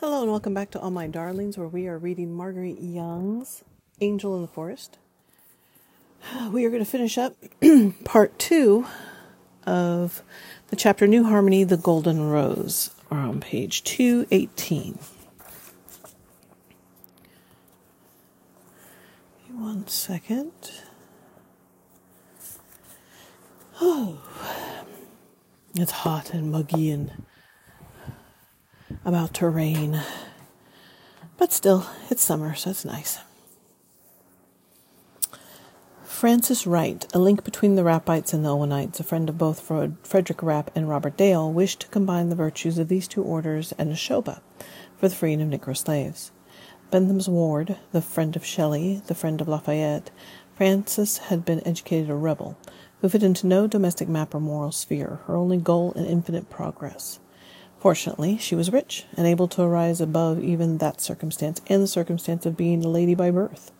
Hello and welcome back to All My Darlings, where we are reading Marguerite Young's Angel in the Forest. We are going to finish up part two of the chapter New Harmony, the Golden Rose, or on page 218. One second. Oh, it's hot and muggy and about to rain. But still, it's summer, so it's nice. Frances Wright, a link between the Rappites and the Owenites, a friend of both Frederick Rapp and Robert Dale, wished to combine the virtues of these two orders and Nashoba for the freeing of Negro slaves. Bentham's ward, the friend of Shelley, the friend of Lafayette, Frances had been educated a rebel, who fit into no domestic map or moral sphere, her only goal in infinite progress. Fortunately, she was rich and able to rise above even that circumstance and the circumstance of being a lady by birth.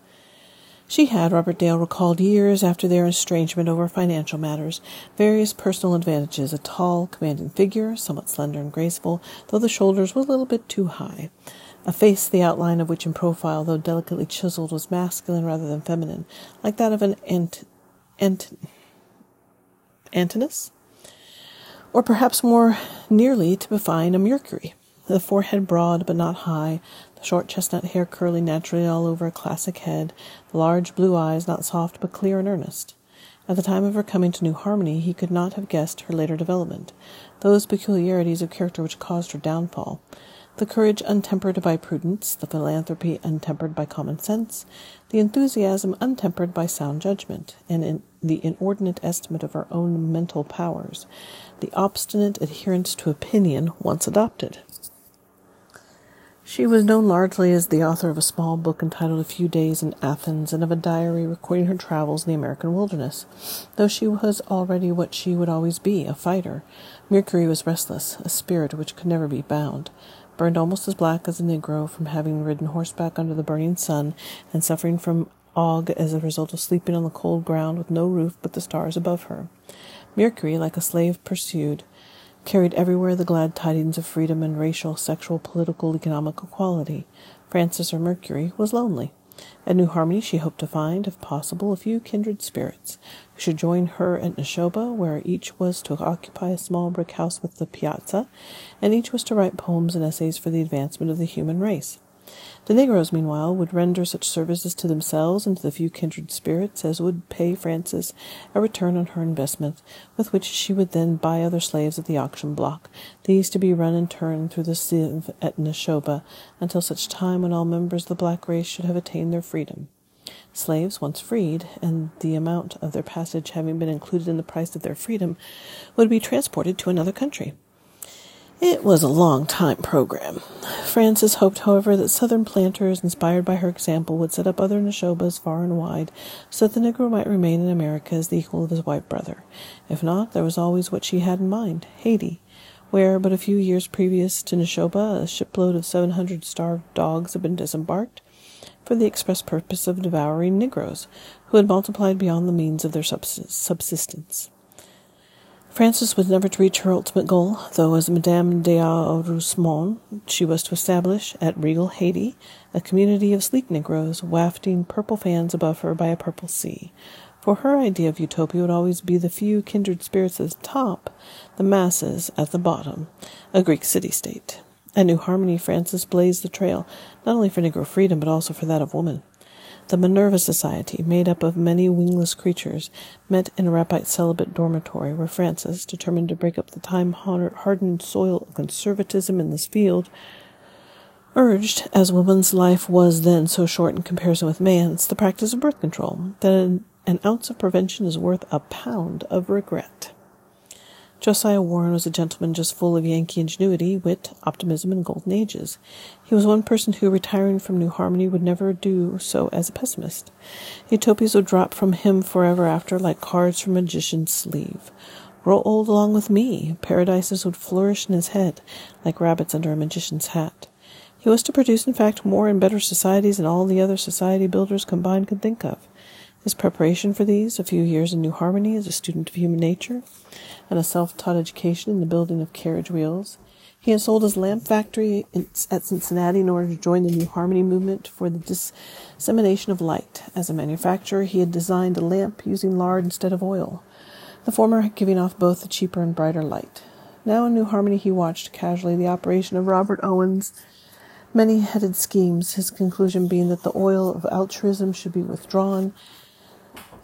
She had, Robert Dale recalled years after their estrangement over financial matters, various personal advantages a tall, commanding figure, somewhat slender and graceful, though the shoulders were a little bit too high, a face the outline of which in profile, though delicately chiseled, was masculine rather than feminine, like that of an ant, ant, Antinous? Or perhaps more nearly to define a Mercury. The forehead broad but not high, the short chestnut hair curling naturally all over a classic head, the large blue eyes not soft but clear and earnest. At the time of her coming to New Harmony, he could not have guessed her later development, those peculiarities of character which caused her downfall the courage untempered by prudence, the philanthropy untempered by common sense, the enthusiasm untempered by sound judgment, and in the inordinate estimate of her own mental powers, the obstinate adherence to opinion once adopted. She was known largely as the author of a small book entitled A Few Days in Athens and of a diary recording her travels in the American wilderness. Though she was already what she would always be, a fighter, Mercury was restless, a spirit which could never be bound burned almost as black as a Negro from having ridden horseback under the burning sun and suffering from ague as a result of sleeping on the cold ground with no roof but the stars above her. Mercury, like a slave pursued, carried everywhere the glad tidings of freedom and racial, sexual, political, economic equality. Francis or Mercury was lonely. At New Harmony, she hoped to find, if possible, a few kindred spirits who should join her at Nashoba, where each was to occupy a small brick house with the piazza, and each was to write poems and essays for the advancement of the human race. The Negroes, meanwhile, would render such services to themselves and to the few kindred spirits as would pay Frances a return on her investment, with which she would then buy other slaves at the auction block, these to be run in turn through the sieve at Nashoba until such time when all members of the black race should have attained their freedom. Slaves, once freed, and the amount of their passage having been included in the price of their freedom, would be transported to another country. It was a long time program. Frances hoped, however, that Southern planters, inspired by her example, would set up other Nashobas far and wide, so that the Negro might remain in America as the equal of his white brother. If not, there was always what she had in mind Haiti, where, but a few years previous to Nashoba, a shipload of seven hundred starved dogs had been disembarked for the express purpose of devouring Negroes, who had multiplied beyond the means of their subsistence. Frances was never to reach her ultimate goal, though as Madame d'Arusmont she was to establish, at regal Haiti, a community of sleek Negroes wafting purple fans above her by a purple sea. For her idea of utopia would always be the few kindred spirits at the top, the masses at the bottom, a Greek city-state. At New Harmony, Frances blazed the trail, not only for Negro freedom, but also for that of woman. The Minerva Society, made up of many wingless creatures, met in a Rappite celibate dormitory where Frances, determined to break up the time hardened soil of conservatism in this field, urged, as woman's life was then so short in comparison with man's, the practice of birth control, that an, an ounce of prevention is worth a pound of regret. Josiah Warren was a gentleman just full of Yankee ingenuity, wit, optimism, and golden ages. He was one person who, retiring from New Harmony, would never do so as a pessimist. Utopias would drop from him forever after like cards from a magician's sleeve. Roll old along with me. Paradises would flourish in his head like rabbits under a magician's hat. He was to produce, in fact, more and better societies than all the other society builders combined could think of. His preparation for these, a few years in New Harmony as a student of human nature, and a self taught education in the building of carriage wheels, He had sold his lamp factory at Cincinnati in order to join the New Harmony movement for the dissemination of light. As a manufacturer, he had designed a lamp using lard instead of oil, the former giving off both a cheaper and brighter light. Now in New Harmony, he watched casually the operation of Robert Owen's many headed schemes, his conclusion being that the oil of altruism should be withdrawn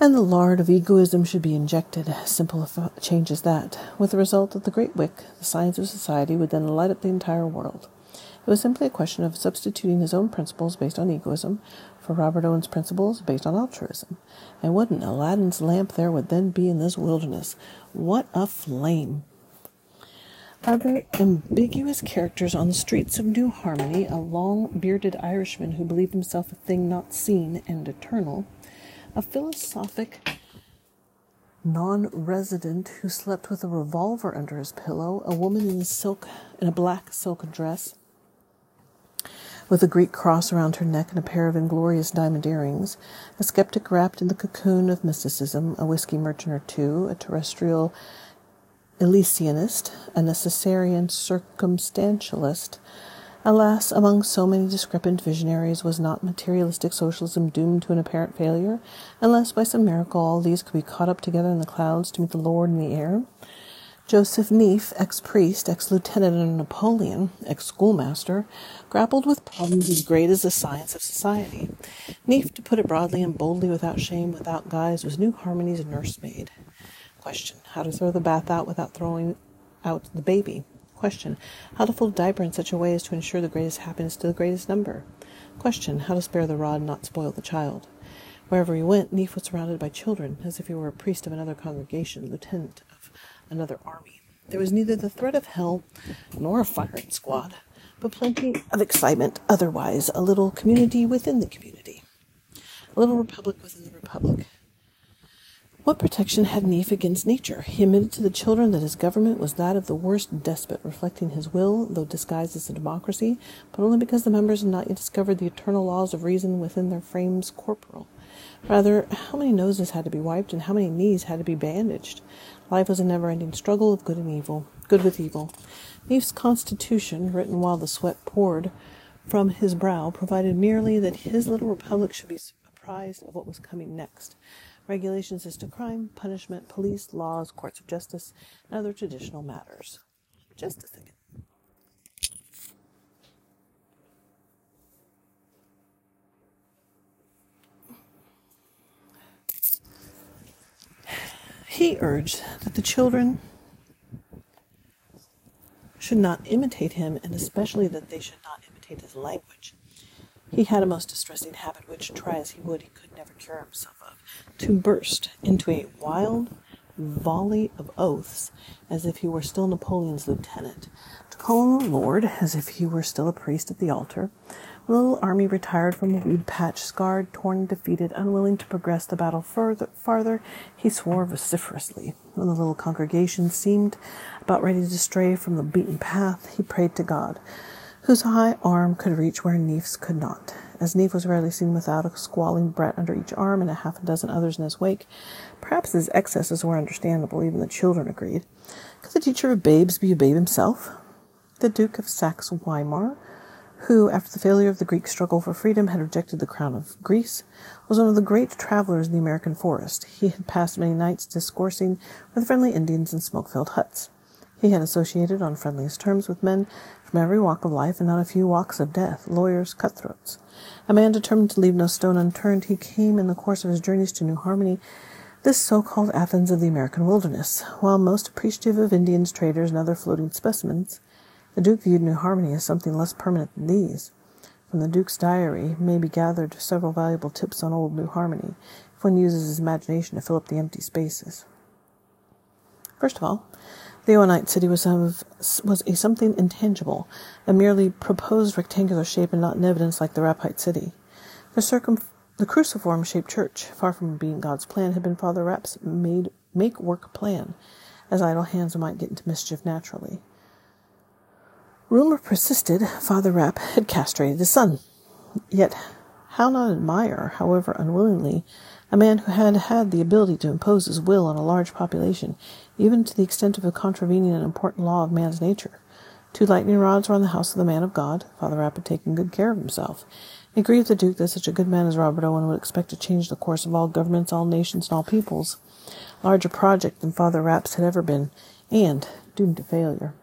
and the lard of egoism should be injected. Simple uh, change as that, with the result that the great wick, the science of society, would then light up the entire world. It was simply a question of substituting his own principles based on egoism for Robert Owen's principles based on altruism. And what an Aladdin's lamp there would then be in this wilderness! What a flame! Other ambiguous characters on the streets of New Harmony, a long bearded Irishman who believed himself a thing not seen and eternal, a philosophic non resident who slept with a revolver under his pillow, a woman in a silk in a black silk dress with a Greek cross around her neck and a pair of inglorious diamond earrings, a skeptic wrapped in the cocoon of mysticism, a whiskey merchant or two, a terrestrial Elysianist, a necessarian circumstantialist, Alas, among so many discrepant visionaries, was not materialistic socialism doomed to an apparent failure, unless by some miracle all these could be caught up together in the clouds to meet the Lord in the air? Joseph Neef, ex priest, ex lieutenant under Napoleon, ex schoolmaster, grappled with problems as great as the science of society. Neef, to put it broadly and boldly, without shame, without guise, was New Harmony's nursemaid. Question How to throw the bath out without throwing out the baby? Question. How to fold a diaper in such a way as to ensure the greatest happiness to the greatest number. Question. How to spare the rod and not spoil the child. Wherever he went, Neef was surrounded by children, as if he were a priest of another congregation, lieutenant of another army. There was neither the threat of hell nor a firing squad, but plenty of excitement otherwise, a little community within the community, a little republic within the republic. What protection had Neef against nature? He admitted to the children that his government was that of the worst despot, reflecting his will, though disguised as a democracy, but only because the members had not yet discovered the eternal laws of reason within their frames corporal. Rather, how many noses had to be wiped and how many knees had to be bandaged? Life was a never ending struggle of good and evil, good with evil. Neef's constitution, written while the sweat poured from his brow, provided merely that his little republic should be apprised of what was coming next regulations as to crime, punishment, police, laws, courts of justice, and other traditional matters. Just a second. He urged that the children should not imitate him, and especially that they should not imitate his language. He had a most distressing habit, which, try as he would, he could never cure himself of to burst into a wild volley of oaths as if he were still Napoleon's lieutenant, to call him Lord as if he were still a priest at the altar. The little army retired from a weed patch, scarred, torn, and defeated, unwilling to progress the battle further, farther, he swore vociferously. When the little congregation seemed about ready to stray from the beaten path, he prayed to God, whose high arm could reach where Neef's could not. As Neef was rarely seen without a squalling brat under each arm and a half a dozen others in his wake, perhaps his excesses were understandable, even the children agreed. Could the teacher of babes be a babe himself? The Duke of Saxe Weimar, who, after the failure of the Greek struggle for freedom, had rejected the crown of Greece, was one of the great travelers in the American forest. He had passed many nights discoursing with friendly Indians in smoke filled huts. He had associated on friendliest terms with men from every walk of life and not a few walks of death, lawyers, cutthroats. A man determined to leave no stone unturned, he came in the course of his journeys to New Harmony, this so-called Athens of the American wilderness. While most appreciative of Indians, traders, and other floating specimens, the Duke viewed New Harmony as something less permanent than these. From the Duke's diary may be gathered several valuable tips on old New Harmony, if one uses his imagination to fill up the empty spaces. First of all, the Owenite city was, of, was a something intangible, a merely proposed rectangular shape and not in evidence like the Rappite city. The, circum, the cruciform shaped church, far from being God's plan, had been Father Rapp's made, make work plan, as idle hands might get into mischief naturally. Rumor persisted Father Rapp had castrated his son. Yet, how not admire, however unwillingly, a man who had had the ability to impose his will on a large population, even to the extent of a contravening an important law of man's nature. Two lightning rods were on the house of the man of God. Father Rapp had taken good care of himself. It grieved the Duke that such a good man as Robert Owen would expect to change the course of all governments, all nations, and all peoples. Larger project than Father Rapp's had ever been, and doomed to failure.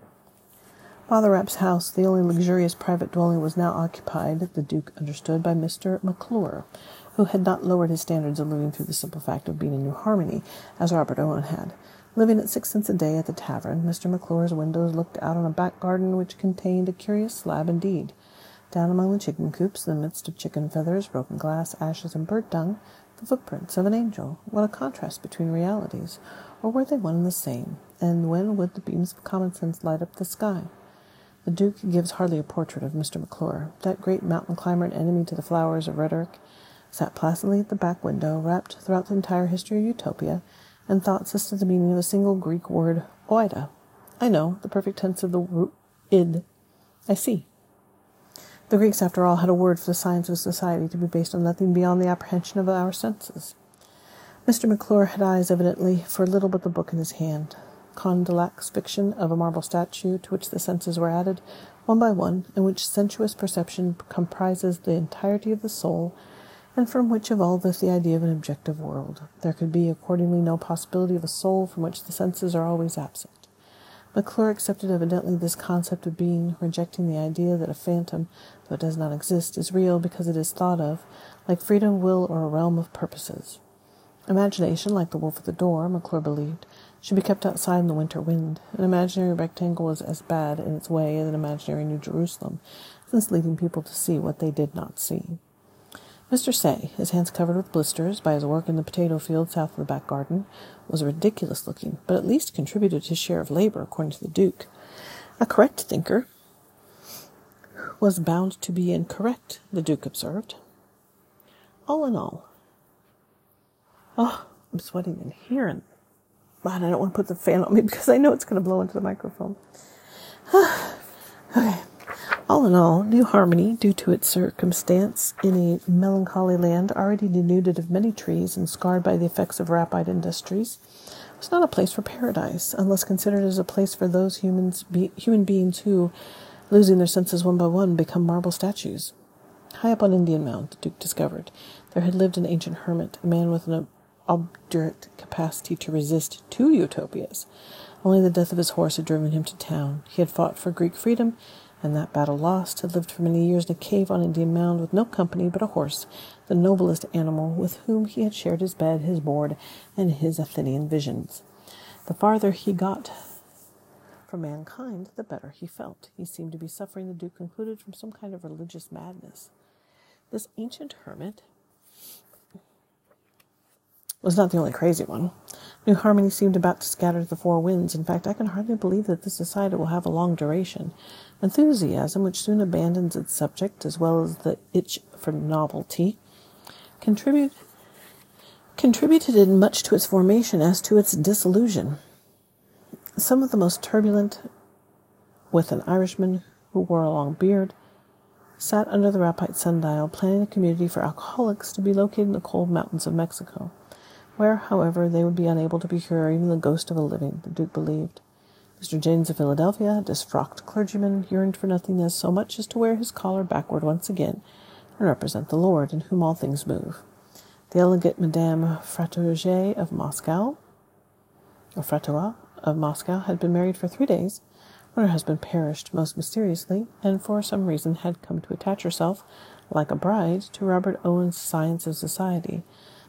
Father Rapp's house, the only luxurious private dwelling, was now occupied, the Duke understood, by Mr. Maclure, who had not lowered his standards of living through the simple fact of being in New Harmony, as Robert Owen had. Living at six cents a day at the tavern, Mr. Maclure's windows looked out on a back garden which contained a curious slab indeed. Down among the chicken coops, in the midst of chicken feathers, broken glass, ashes, and bird dung, the footprints of an angel. What a contrast between realities! Or were they one and the same? And when would the beams of common sense light up the sky? The Duke gives hardly a portrait of Mr. Maclure. That great mountain climber and enemy to the flowers of rhetoric sat placidly at the back window, wrapped throughout the entire history of Utopia and thoughts as to the meaning of a single Greek word, oida. I know, the perfect tense of the root id. I see. The Greeks, after all, had a word for the science of society to be based on nothing beyond the apprehension of our senses. Mr. Maclure had eyes, evidently, for little but the book in his hand. Condillac's fiction of a marble statue to which the senses were added, one by one, in which sensuous perception comprises the entirety of the soul, and from which evolveth the idea of an objective world. There could be accordingly no possibility of a soul from which the senses are always absent. Maclure accepted evidently this concept of being, rejecting the idea that a phantom, though it does not exist, is real because it is thought of, like freedom, will, or a realm of purposes. Imagination, like the wolf at the door, Maclure believed, should be kept outside in the winter wind. An imaginary rectangle was as bad in its way as an imaginary New Jerusalem, since leading people to see what they did not see. Mr. Say, his hands covered with blisters by his work in the potato field south of the back garden, was ridiculous looking, but at least contributed his share of labor, according to the Duke. A correct thinker was bound to be incorrect, the Duke observed. All in all, oh, I'm sweating in here, and but I don't want to put the fan on me because I know it's going to blow into the microphone. okay. All in all, New Harmony, due to its circumstance in a melancholy land already denuded of many trees and scarred by the effects of Rappite industries, was not a place for paradise, unless considered as a place for those humans be, human beings who, losing their senses one by one, become marble statues. High up on Indian Mound, the Duke discovered, there had lived an ancient hermit, a man with an obdurate capacity to resist two utopias. Only the death of his horse had driven him to town. He had fought for Greek freedom and that battle lost, had lived for many years in a cave on Indian Mound with no company but a horse, the noblest animal, with whom he had shared his bed, his board, and his Athenian visions. The farther he got from mankind, the better he felt. He seemed to be suffering, the Duke concluded, from some kind of religious madness. This ancient hermit was not the only crazy one. New Harmony seemed about to scatter to the four winds. In fact, I can hardly believe that this society will have a long duration. Enthusiasm, which soon abandons its subject, as well as the itch for novelty, contribute, contributed much to its formation as to its dissolution. Some of the most turbulent, with an Irishman who wore a long beard, sat under the Rappite sundial, planning a community for alcoholics to be located in the cold mountains of Mexico where, however, they would be unable to procure even the ghost of a living, the Duke believed. Mr. James of Philadelphia, a disfrocked clergyman, yearned for nothing as so much as to wear his collar backward once again and represent the Lord, in whom all things move. The elegant Madame Fratoge of Moscow, or Fratois of Moscow, had been married for three days when her husband perished most mysteriously, and for some reason had come to attach herself, like a bride, to Robert Owen's Science of Society,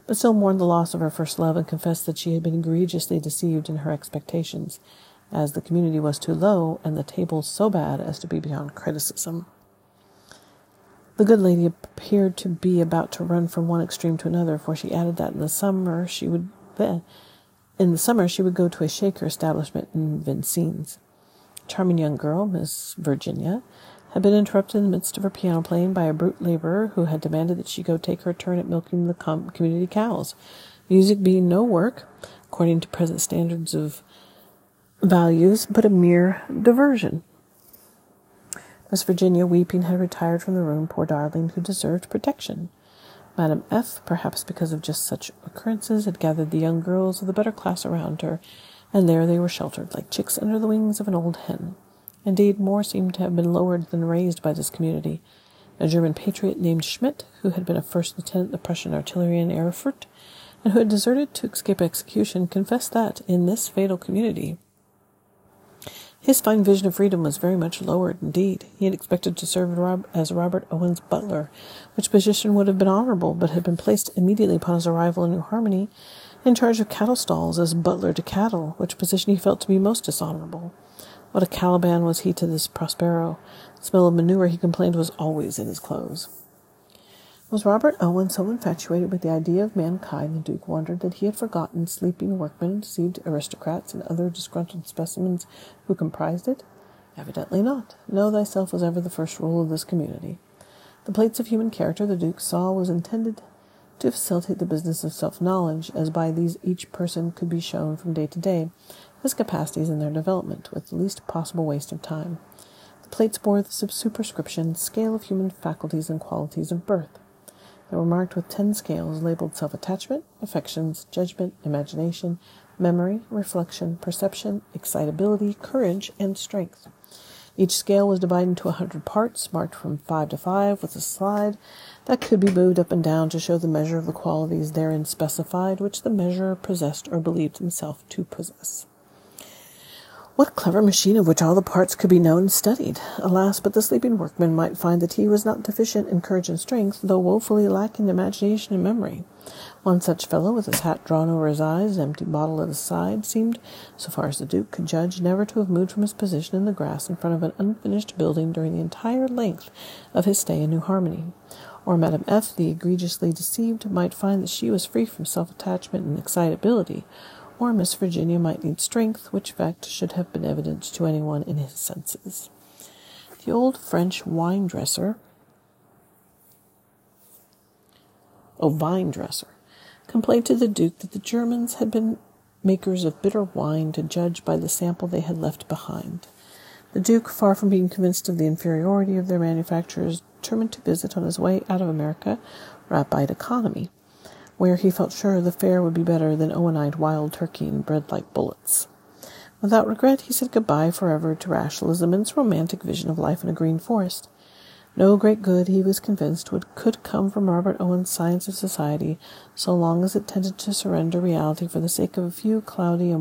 but still mourned the loss of her first love and confessed that she had been egregiously deceived in her expectations, as the community was too low and the table so bad as to be beyond criticism. The good lady appeared to be about to run from one extreme to another, for she added that in the summer she would then, in the summer she would go to a Shaker establishment in Vincennes. Charming young girl, Miss Virginia, had been interrupted in the midst of her piano playing by a brute laborer who had demanded that she go take her turn at milking the com- community cows, music being no work, according to present standards of values, but a mere diversion. Miss Virginia, weeping, had retired from the room, poor darling, who deserved protection. Madame F., perhaps because of just such occurrences, had gathered the young girls of the better class around her, and there they were sheltered like chicks under the wings of an old hen. Indeed, more seemed to have been lowered than raised by this community. A German patriot named Schmidt, who had been a first lieutenant in the Prussian artillery in Erfurt, and who had deserted to escape execution, confessed that, in this fatal community, his fine vision of freedom was very much lowered indeed. He had expected to serve as Robert Owen's butler, which position would have been honorable, but had been placed immediately upon his arrival in New Harmony in charge of cattle stalls as butler to cattle, which position he felt to be most dishonorable. What a Caliban was he to this Prospero! The smell of manure, he complained, was always in his clothes. Was Robert Owen so infatuated with the idea of mankind, the Duke wondered, that he had forgotten sleeping workmen, deceived aristocrats, and other disgruntled specimens who comprised it? Evidently not. Know thyself was ever the first rule of this community. The plates of human character the Duke saw was intended to facilitate the business of self-knowledge, as by these each person could be shown from day to day his capacities and their development, with the least possible waste of time. The plates bore the superscription Scale of Human Faculties and Qualities of Birth. They were marked with ten scales labeled self attachment, affections, judgment, imagination, memory, reflection, perception, excitability, courage, and strength. Each scale was divided into a hundred parts, marked from five to five, with a slide that could be moved up and down to show the measure of the qualities therein specified which the measurer possessed or believed himself to possess. What clever machine of which all the parts could be known and studied! Alas, but the sleeping workman might find that he was not deficient in courage and strength, though woefully lacking in imagination and memory. One such fellow, with his hat drawn over his eyes, empty bottle at his side, seemed, so far as the Duke could judge, never to have moved from his position in the grass in front of an unfinished building during the entire length of his stay in New Harmony. Or Madame F., the egregiously deceived, might find that she was free from self attachment and excitability, or Miss Virginia might need strength, which fact should have been evident to anyone in his senses. The old French wine dresser, oh, vine dresser, complained to the Duke that the Germans had been makers of bitter wine to judge by the sample they had left behind. The Duke, far from being convinced of the inferiority of their manufacturers, determined to visit on his way out of America Rappite Economy where he felt sure the fare would be better than Owenite wild turkey and bread like bullets. Without regret, he said goodbye forever to rationalism and its romantic vision of life in a green forest. No great good, he was convinced, would, could come from Robert Owen's science of society so long as it tended to surrender reality for the sake of a few cloudy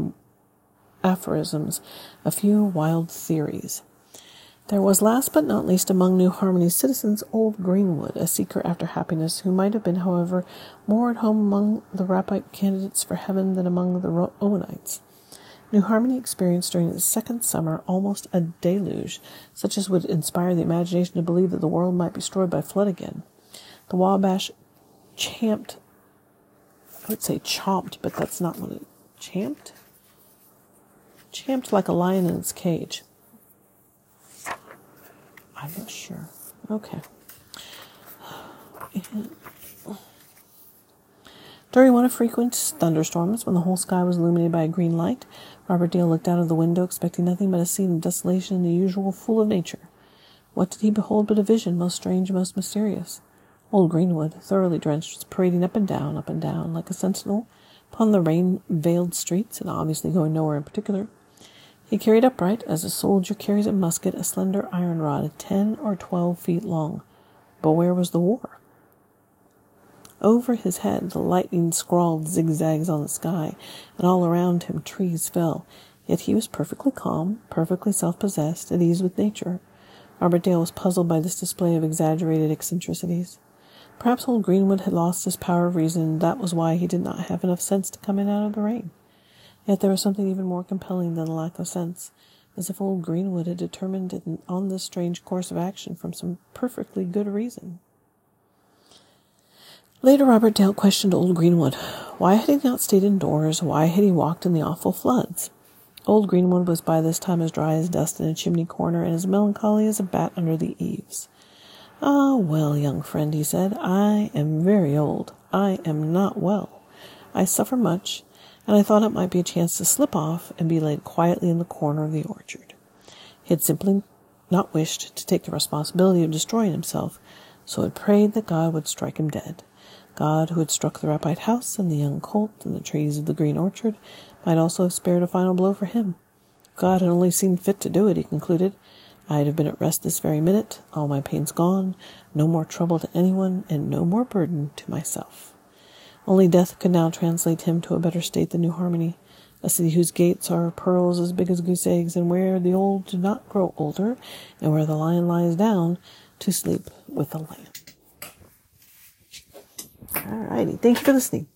aphorisms, a few wild theories. There was last but not least among New Harmony's citizens old Greenwood, a seeker after happiness, who might have been, however, more at home among the Rappite candidates for heaven than among the Owenites. New Harmony experienced during its second summer almost a deluge, such as would inspire the imagination to believe that the world might be destroyed by flood again. The Wabash champed, I would say chomped, but that's not what it champed. Champed like a lion in its cage. I'm not sure. Okay. During one of frequent thunderstorms, when the whole sky was illuminated by a green light, Robert Dale looked out of the window, expecting nothing but a scene of desolation and the usual fool of nature. What did he behold but a vision, most strange, most mysterious? Old Greenwood, thoroughly drenched, was parading up and down, up and down, like a sentinel, upon the rain-veiled streets, and obviously going nowhere in particular. He carried upright, as a soldier carries a musket, a slender iron rod ten or twelve feet long. But where was the war? Over his head the lightning scrawled zigzags on the sky, and all around him trees fell. Yet he was perfectly calm, perfectly self-possessed, at ease with nature. Robert Dale was puzzled by this display of exaggerated eccentricities. Perhaps old Greenwood had lost his power of reason, and that was why he did not have enough sense to come in out of the rain. Yet there was something even more compelling than the lack of sense, as if old Greenwood had determined on this strange course of action from some perfectly good reason. Later, Robert Dale questioned old Greenwood. Why had he not stayed indoors? Why had he walked in the awful floods? Old Greenwood was by this time as dry as dust in a chimney corner and as melancholy as a bat under the eaves. Ah, well, young friend, he said, I am very old. I am not well. I suffer much, and I thought it might be a chance to slip off and be laid quietly in the corner of the orchard. He had simply not wished to take the responsibility of destroying himself, so had prayed that God would strike him dead. God, who had struck the Rappite house and the young colt and the trees of the green orchard, might also have spared a final blow for him. God had only seen fit to do it, he concluded. I'd have been at rest this very minute, all my pains gone, no more trouble to anyone, and no more burden to myself. Only death could now translate him to a better state than New Harmony, a city whose gates are pearls as big as goose eggs, and where the old do not grow older, and where the lion lies down to sleep with the lamb. All righty. Thank you for listening.